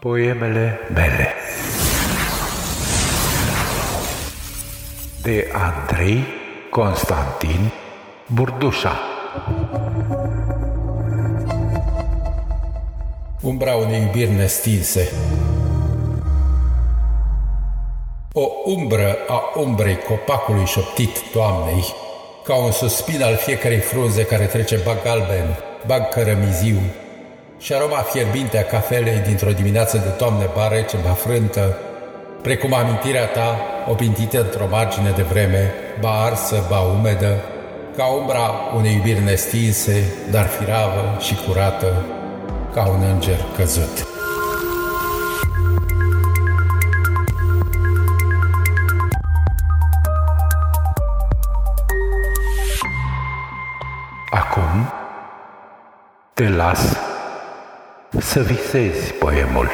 Poemele mele. De Andrei Constantin Burdușa. Umbra unei iubiri nestinse. O umbră a umbrei copacului șoptit toamnei, ca un suspin al fiecarei frunze care trece bag galben, bag cărămiziu, și aroma fierbinte a cafelei dintr-o dimineață de toamnă bare ce mă frântă, precum amintirea ta, opintită într-o margine de vreme, ba arsă, ba umedă, ca umbra unei iubiri nestinse, dar firavă și curată, ca un înger căzut. Acum te las să visezi poemul.